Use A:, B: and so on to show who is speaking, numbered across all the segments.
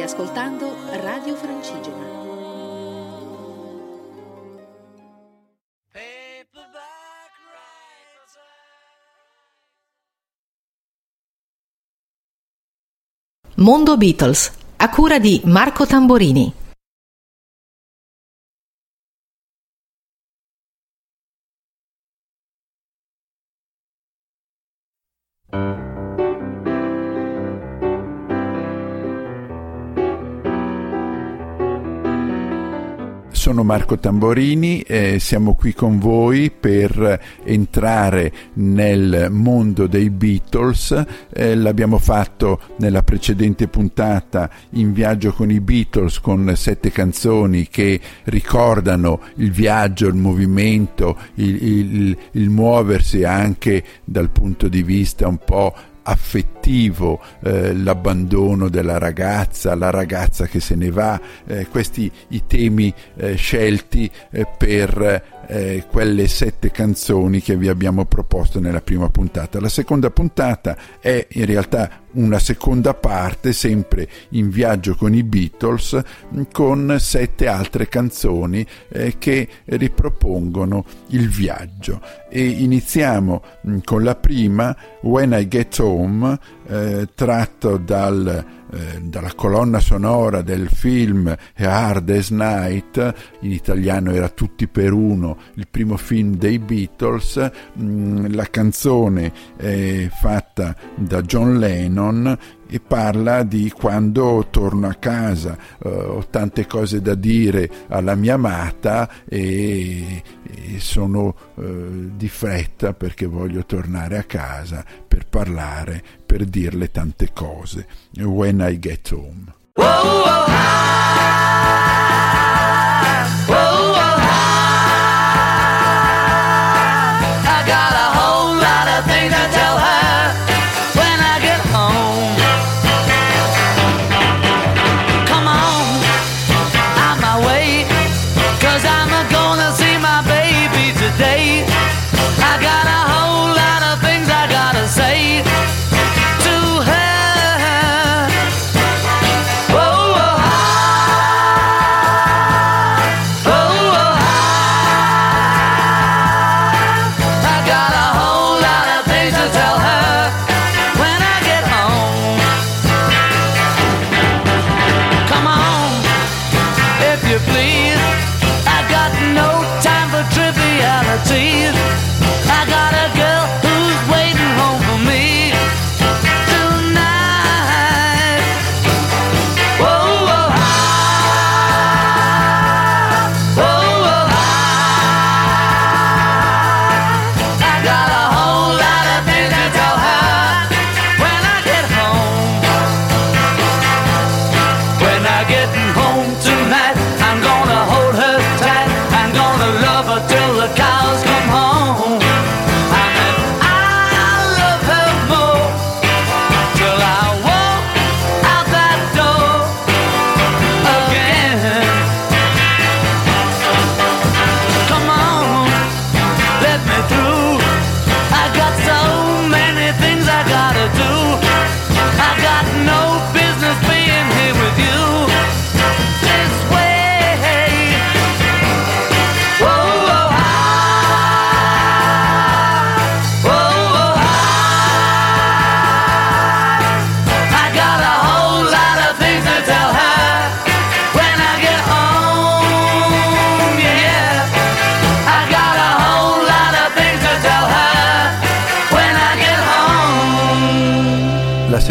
A: State ascoltando Radio Francigena. Mondo Beatles, a cura di Marco Tamborini.
B: Sono Marco Tamborini e siamo qui con voi per entrare nel mondo dei Beatles. Eh, l'abbiamo fatto nella precedente puntata in viaggio con i Beatles con sette canzoni che ricordano il viaggio, il movimento, il, il, il muoversi anche dal punto di vista un po' affettivo, eh, l'abbandono della ragazza, la ragazza che se ne va, eh, questi i temi eh, scelti eh, per eh, quelle sette canzoni che vi abbiamo proposto nella prima puntata. La seconda puntata è in realtà una seconda parte, sempre in viaggio con i Beatles, con sette altre canzoni eh, che ripropongono il viaggio. E iniziamo con la prima, When I Get Home, eh, tratto dal eh, dalla colonna sonora del film Hard as Night, in italiano era Tutti per uno, il primo film dei Beatles, mh, mm, la canzone è fatta da John Lennon e parla di quando torno a casa, uh, ho tante cose da dire alla mia amata e, e sono uh, di fretta perché voglio tornare a casa per parlare, per dirle tante cose. When I get home. Whoa, whoa,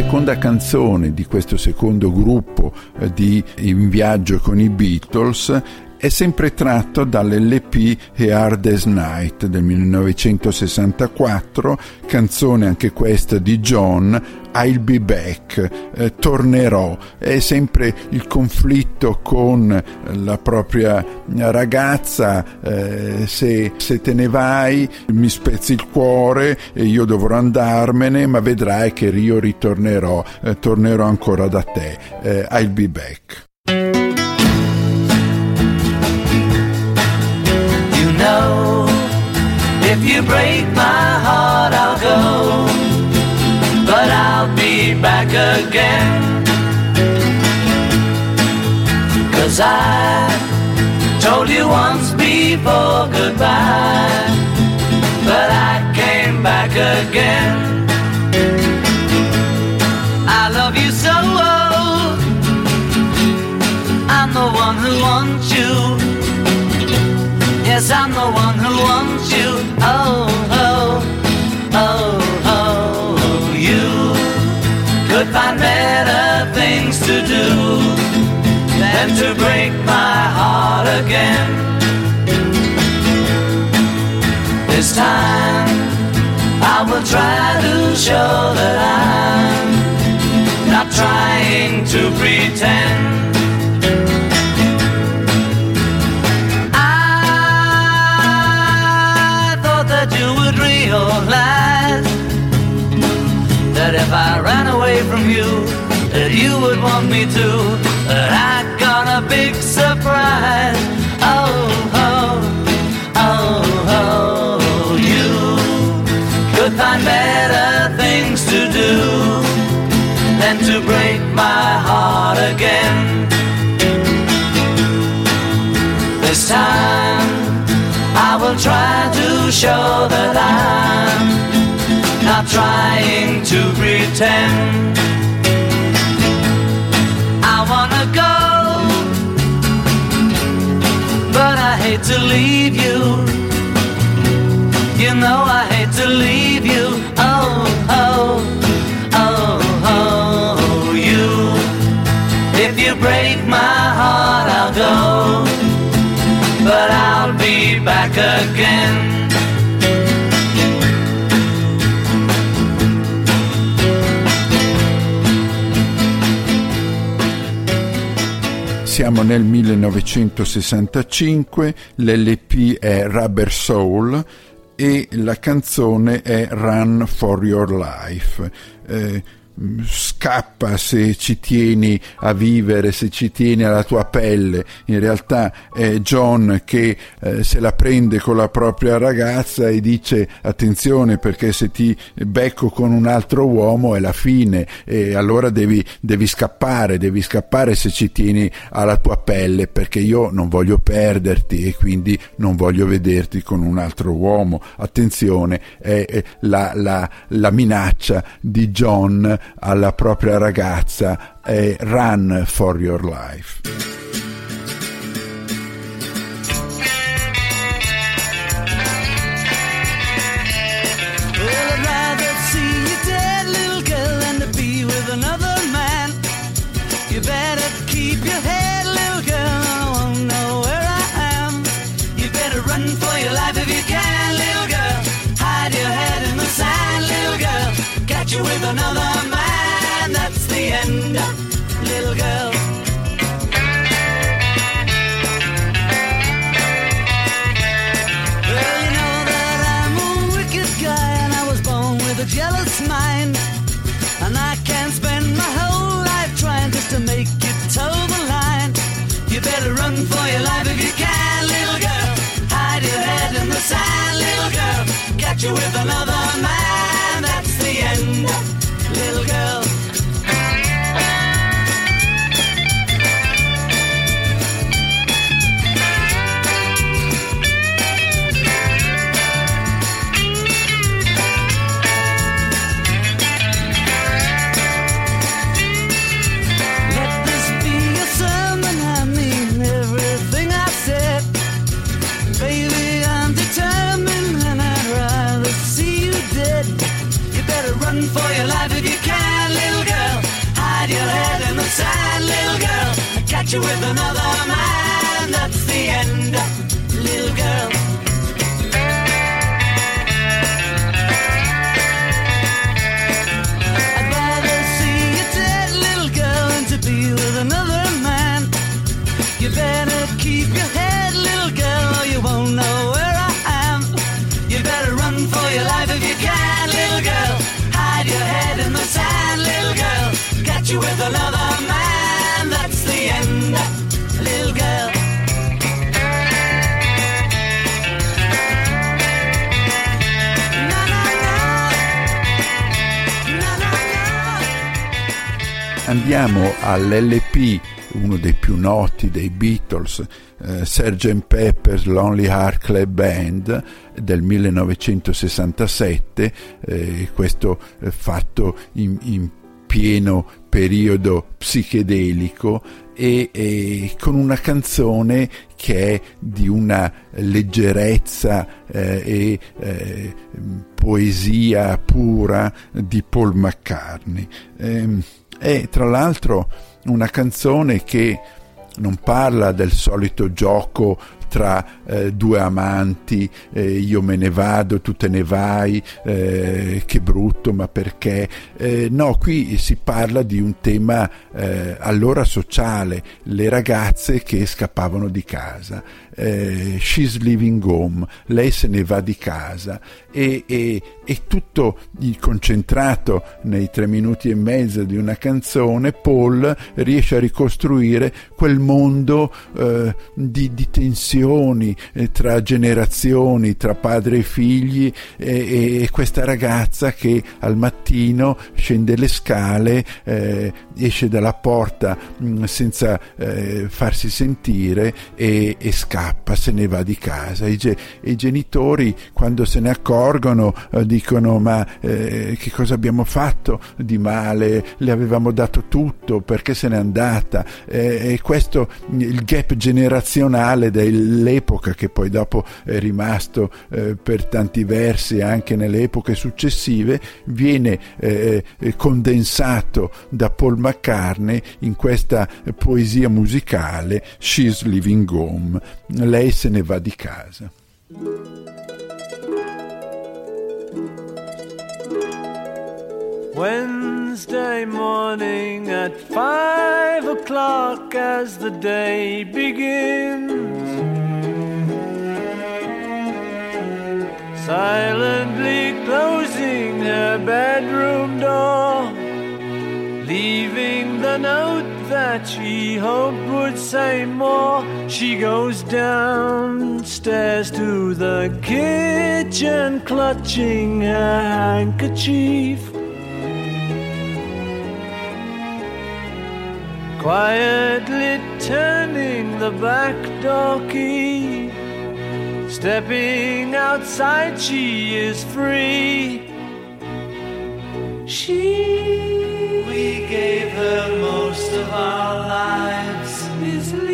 B: seconda canzone di questo secondo gruppo eh, di In viaggio con i Beatles è sempre tratto dall'LP A Hard Night del 1964, canzone anche questa di John, I'll be back, eh, tornerò. È sempre il conflitto con la propria ragazza, eh, se, se, te ne vai mi spezzi il cuore e io dovrò andarmene, ma vedrai che io ritornerò, eh, tornerò ancora da te. Eh, I'll be back. Know if you break my heart, I'll go, but I'll be back again.
C: Yes, I told you once before goodbye, but I came back again. I love you so, oh. I'm the one who wants you. Yes, I'm the one who wants you. Oh, oh, oh, oh, you could find better things to do than to break my heart again. This time I will try to show that I'm not trying to pretend. Realize that if I ran away from you, that you would want me to. But I a big surprise. Oh, oh, oh, oh, you could find better things to do than to break my heart again. This time I will try to show that trying to pretend. I wanna go, but I hate to leave you. You know I hate to leave you. Oh, oh, oh, oh, you. If you break my heart, I'll go. But I'll be back again.
B: Siamo nel 1965, l'LP è Rubber Soul e la canzone è Run for Your Life. Eh, scappa se ci tieni a vivere, se ci tieni alla tua pelle. In realtà è John che eh, se la prende con la propria ragazza e dice attenzione perché se ti becco con un altro uomo è la fine e allora devi, devi scappare, devi scappare se ci tieni alla tua pelle perché io non voglio perderti e quindi non voglio vederti con un altro uomo. Attenzione, è la, la, la minaccia di John alla propria ragazza è Run for Your Life.
C: You with another man, you with another man. That's the end,
B: Andiamo all'LP uno dei più noti dei Beatles, eh, Sgt. Pepper's Lonely Heart Club Band del 1967, eh, questo eh, fatto in, in pieno periodo psichedelico e, e, con una canzone che è di una leggerezza eh, e eh, poesia pura di Paul McCartney. Eh, è tra l'altro una canzone che non parla del solito gioco tra eh, due amanti, eh, io me ne vado, tu te ne vai, eh, che brutto, ma perché? Eh, no, qui si parla di un tema eh, allora sociale, le ragazze che scappavano di casa. Eh, she's leaving home, lei se ne va di casa. E, e, e tutto concentrato nei tre minuti e mezzo di una canzone, Paul riesce a ricostruire quel mondo eh, di, di, tensioni eh, tra generazioni, tra padre e figli e, e, questa ragazza che al mattino scende le scale, eh, esce dalla porta mh, mm, senza eh, farsi sentire e, e scappa scappa, se ne va di casa. I, ge- i genitori quando se ne accorgono eh, dicono ma eh, che cosa abbiamo fatto di male, le avevamo dato tutto, perché se n'è andata? Eh, e questo il gap generazionale dell'epoca che poi dopo è rimasto eh, per tanti versi anche nelle epoche successive viene eh, condensato da Paul McCartney in questa poesia musicale She's Living Home lei se ne va di casa.
D: Wednesday morning at five o'clock as the day begins. Silently closing her bedroom door, leaving the note that she hoped would say more. She goes downstairs to the kitchen, clutching her handkerchief. Quietly turning the back door key. Stepping outside, she is free. She
C: we gave her most of our lives.
D: Is.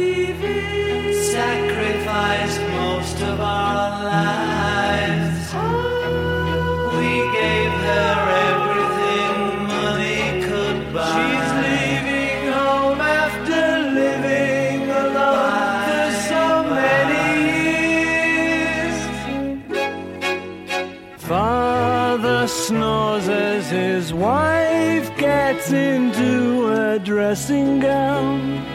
C: Sacrificed most of our lives. We gave her everything money could buy.
D: She's leaving home after living alone for so many years. Father snores as his wife gets into a dressing gown.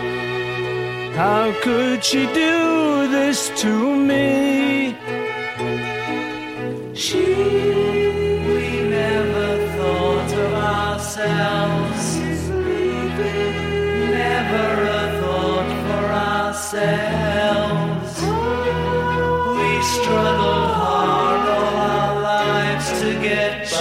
D: How could she do this to me? She
C: We never thought of ourselves. Never a thought for ourselves. We struggled hard all our lives to get by.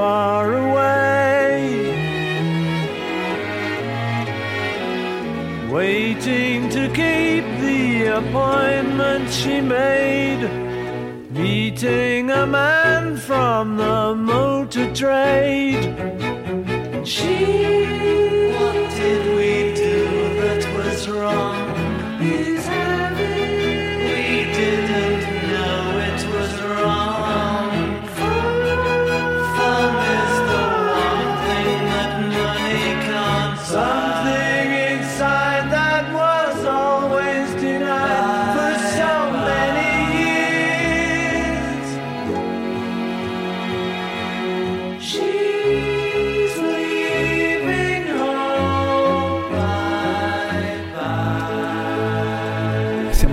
D: Far away. Waiting to keep the appointment she made. Meeting a man from the motor trade. She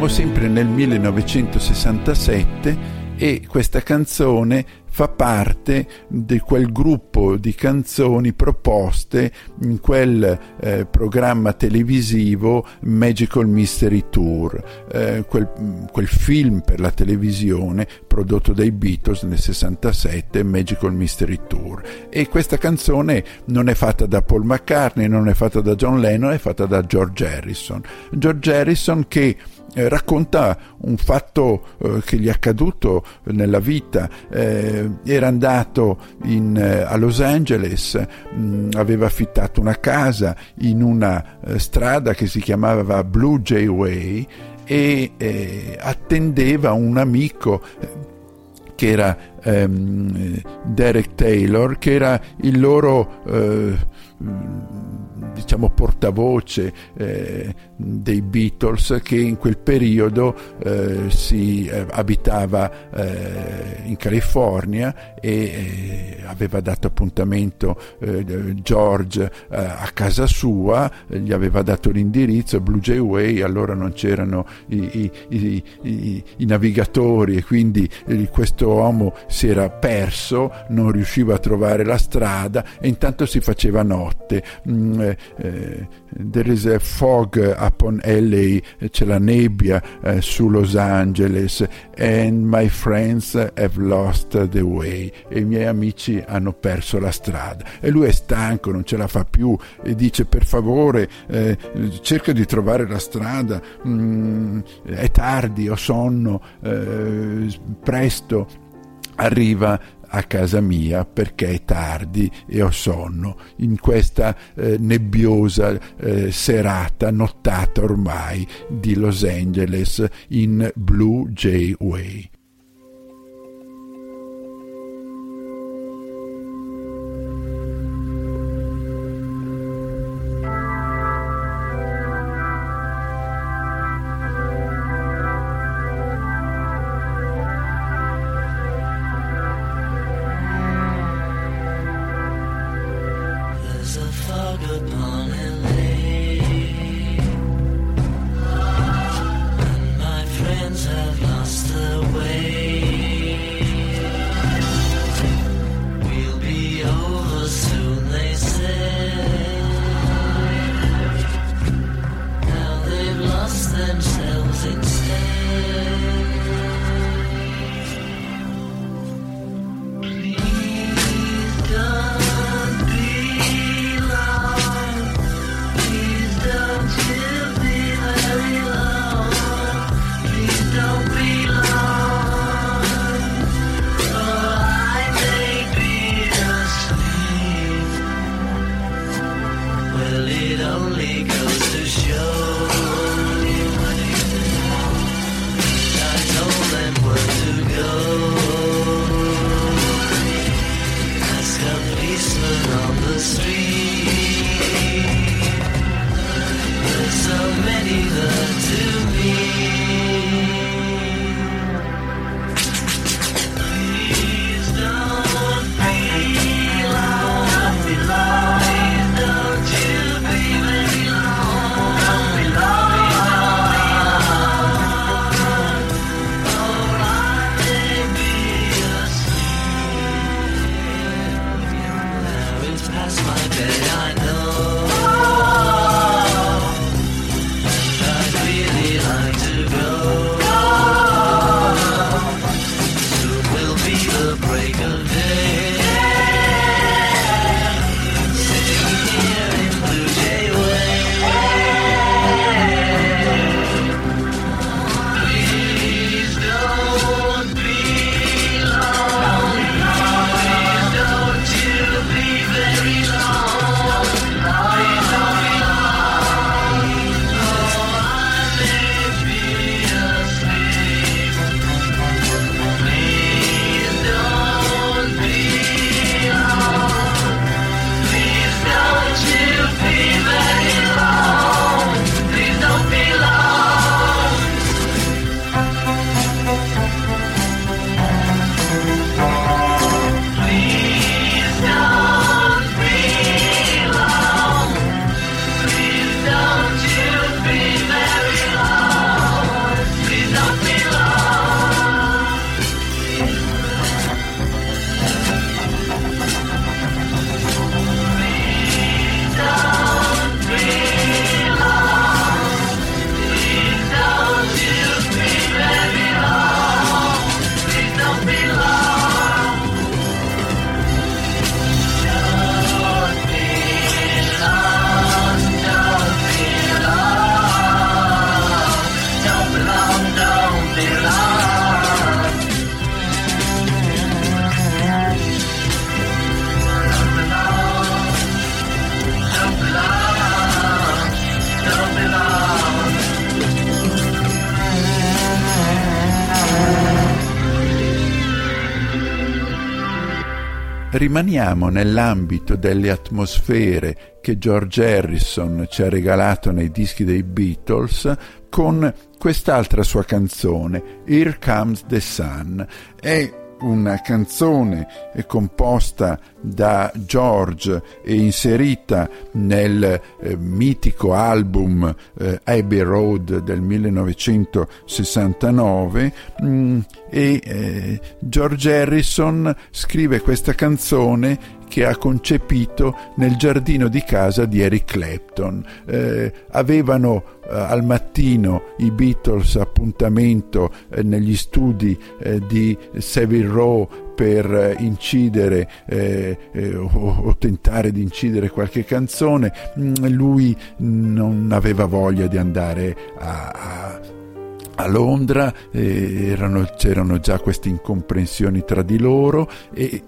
B: sempre nel 1967 e questa canzone fa parte di quel gruppo di canzoni proposte in quel eh, programma televisivo Magical Mystery Tour, eh, quel, quel, film per la televisione prodotto dai Beatles nel 67, Magical Mystery Tour. E questa canzone non è fatta da Paul McCartney, non è fatta da John Lennon, è fatta da George Harrison. George Harrison che eh, racconta un fatto eh, che gli è accaduto nella vita. Eh, era andato in, eh, a Los Angeles, mh, mm, aveva affittato una casa in una eh, strada che si chiamava Blue Jay Way e attendeva un amico che era ehm, Derek Taylor, che era il loro diciamo portavoce eh, dei Beatles che in quel periodo eh, si eh, abitava eh, in California e eh, aveva dato appuntamento eh, George a casa sua, gli aveva dato l'indirizzo Blue Jay Way, allora non c'erano i, i, i, i navigatori e quindi questo uomo si era perso, non riusciva a trovare la strada e intanto si faceva notte. Mm, eh, there is a fog upon LA, c'è la nebbia eh, su Los Angeles and my friends have lost the way e i miei amici hanno perso la strada. E lui è stanco, non ce la fa più e dice per favore eh, cerca di trovare la strada, mm, è tardi, ho sonno, eh, presto arriva a casa mia perché è tardi e ho sonno in questa eh, nebbiosa eh, serata, nottata ormai di Los Angeles in Blue Jay Way. Rimaniamo nell'ambito delle atmosfere che George Harrison ci ha regalato nei dischi dei Beatles con quest'altra sua canzone, Here Comes the Sun. È una canzone composta da George e inserita nel eh, mitico album eh, Abbey Road del 1969 mh, mm, e eh, George Harrison scrive questa canzone che ha concepito nel giardino di casa di Eric Clapton. Eh, avevano eh, al mattino i Beatles appuntamento eh, negli studi eh, di Savile Row per eh, incidere eh, eh, o, tentare di incidere qualche canzone, mm, lui non aveva voglia di andare a, a a Londra eh, erano, c'erano già queste incomprensioni tra di loro e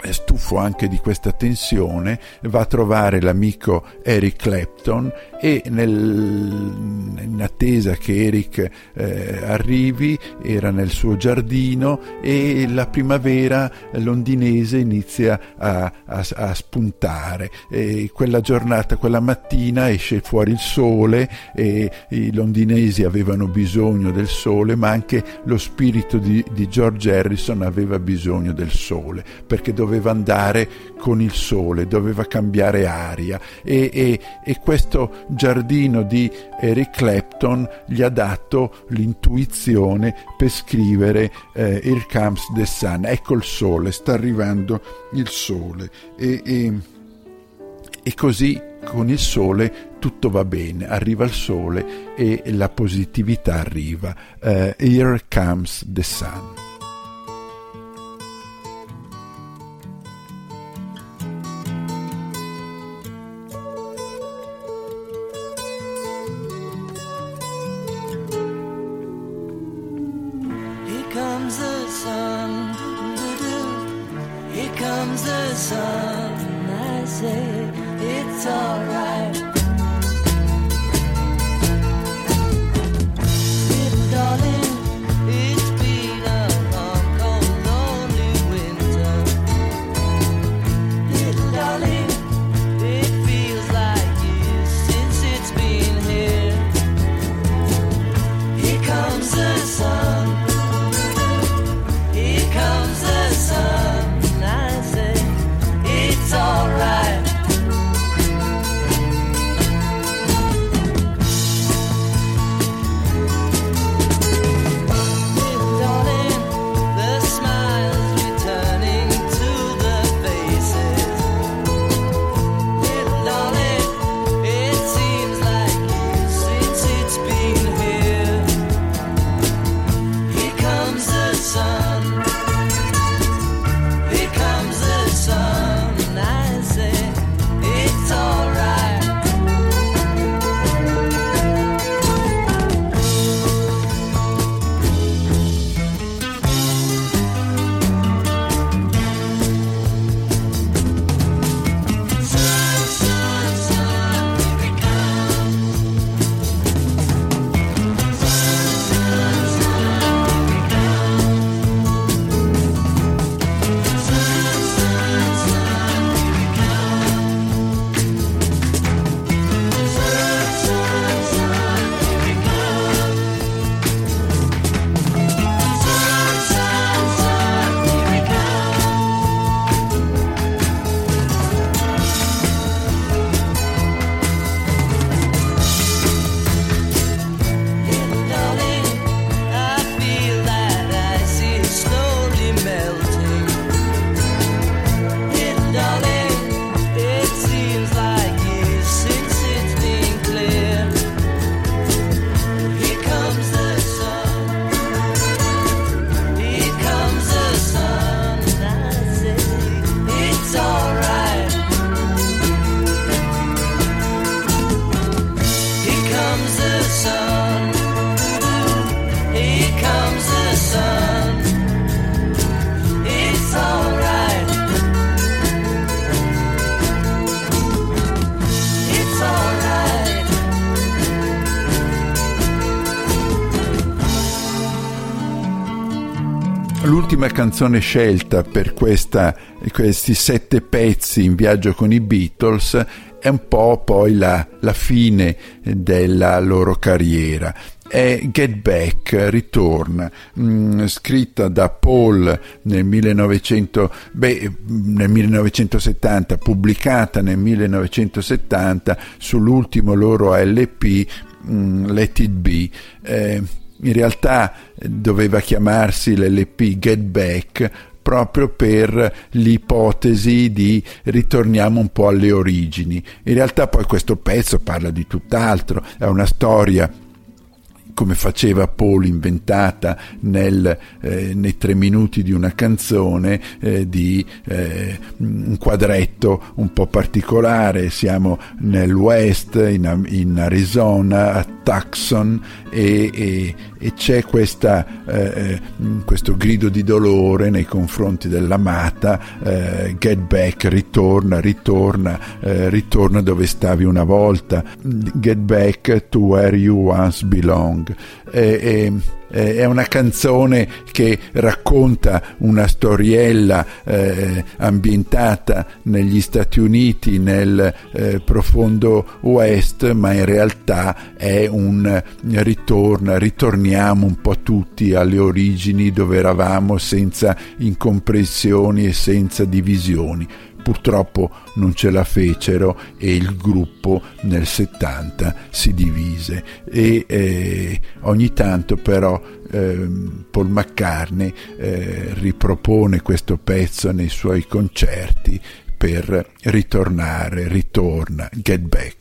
B: è stufo anche di questa tensione, va a trovare l'amico Eric Clapton e nel, in attesa che Eric eh, arrivi era nel suo giardino e la primavera londinese inizia a, a, a spuntare. E quella giornata, quella mattina esce fuori il sole e i londinesi avevano bisogno del sole, ma anche lo spirito di, di George Harrison aveva bisogno del sole perché doveva andare con il sole, doveva cambiare aria e, e, e questo giardino di Eric Clapton gli ha dato l'intuizione per scrivere eh, Here Comes the Sun, ecco il sole, sta arrivando il sole e, e, e così con il sole tutto va bene, arriva il sole e la positività arriva. Uh, here comes the sun. Canzone scelta per questa, questi sette pezzi in viaggio con i Beatles è un po' poi la, la fine della loro carriera è Get Back, mh, mm, scritta da Paul nel, 1900, beh, nel 1970, pubblicata nel 1970 sull'ultimo loro LP mm, Let It Be. Eh, in realtà doveva chiamarsi l'LP Get Back proprio per l'ipotesi di ritorniamo un po' alle origini. In realtà poi questo pezzo parla di tutt'altro, è una storia come faceva Paul inventata nel, eh, nei tre minuti di una canzone eh, di eh, un quadretto un po' particolare. Siamo nel west in, in Arizona a Tucson e, e, e c'è questa, eh, eh, questo grido di dolore nei confronti dell'amata eh, get back ritorna ritorna ritorna dove stavi una volta. Get back to where you once belong eh, eh, è una canzone che racconta una storiella eh, ambientata negli Stati Uniti nel eh, profondo West, ma in realtà è un ritorno, ritorniamo un po' tutti alle origini dove eravamo senza incomprensioni e senza divisioni purtroppo non ce la fecero e il gruppo nel 70 si divise e eh, ogni tanto però eh, Paul McCartney eh, ripropone questo pezzo nei suoi concerti per ritornare, ritorna, get back.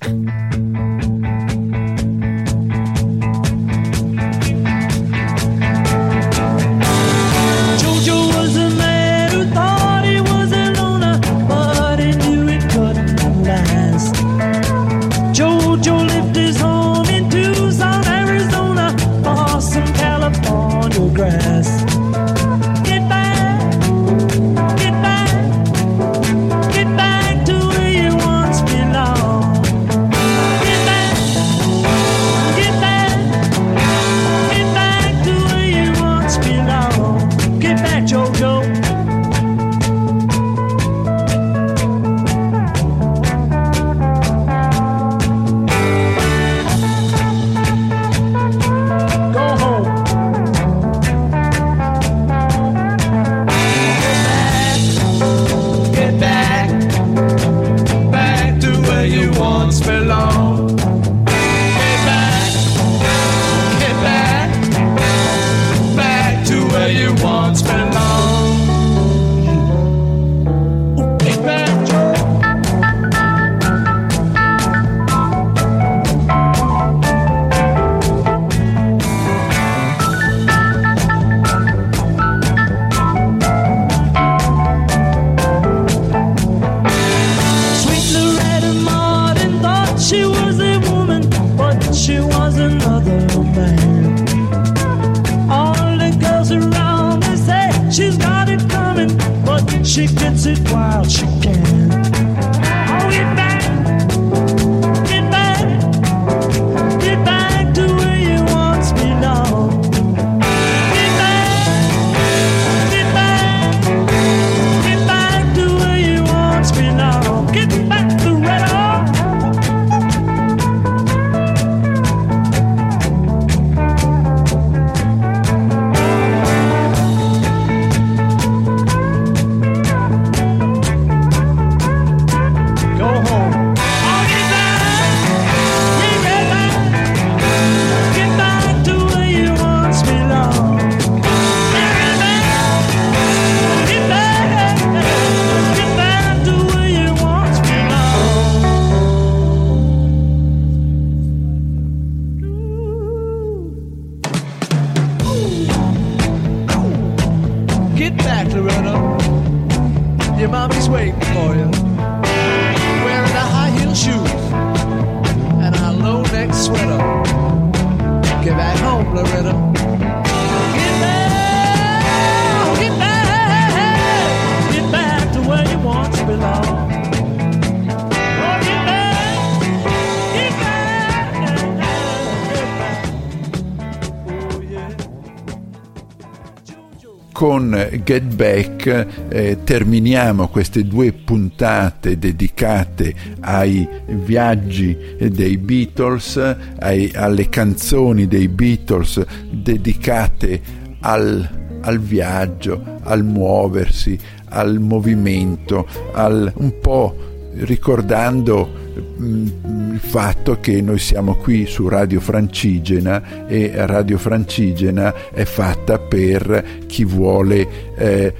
B: Get Back eh, terminiamo queste due puntate dedicate ai viaggi dei Beatles, ai, alle canzoni dei Beatles dedicate al, al viaggio, al muoversi, al movimento, al, un po' ricordando il fatto che noi siamo qui su Radio Francigena e Radio Francigena è fatta per chi vuole eh,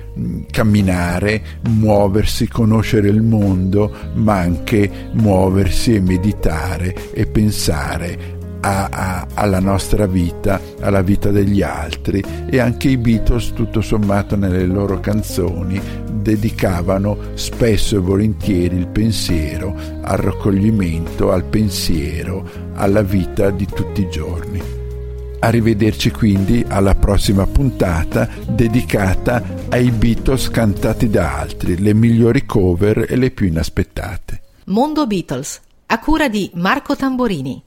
B: camminare, muoversi, conoscere il mondo, ma anche muoversi e meditare e pensare a, a, alla nostra vita, alla vita degli altri e anche i Beatles tutto sommato nelle loro canzoni dedicavano spesso e volentieri il pensiero al raccoglimento, al pensiero, alla vita di tutti i giorni. Arrivederci quindi alla prossima puntata dedicata ai Beatles cantati da altri, le migliori cover e le più inaspettate.
A: Mondo Beatles, a cura di Marco Tamborini.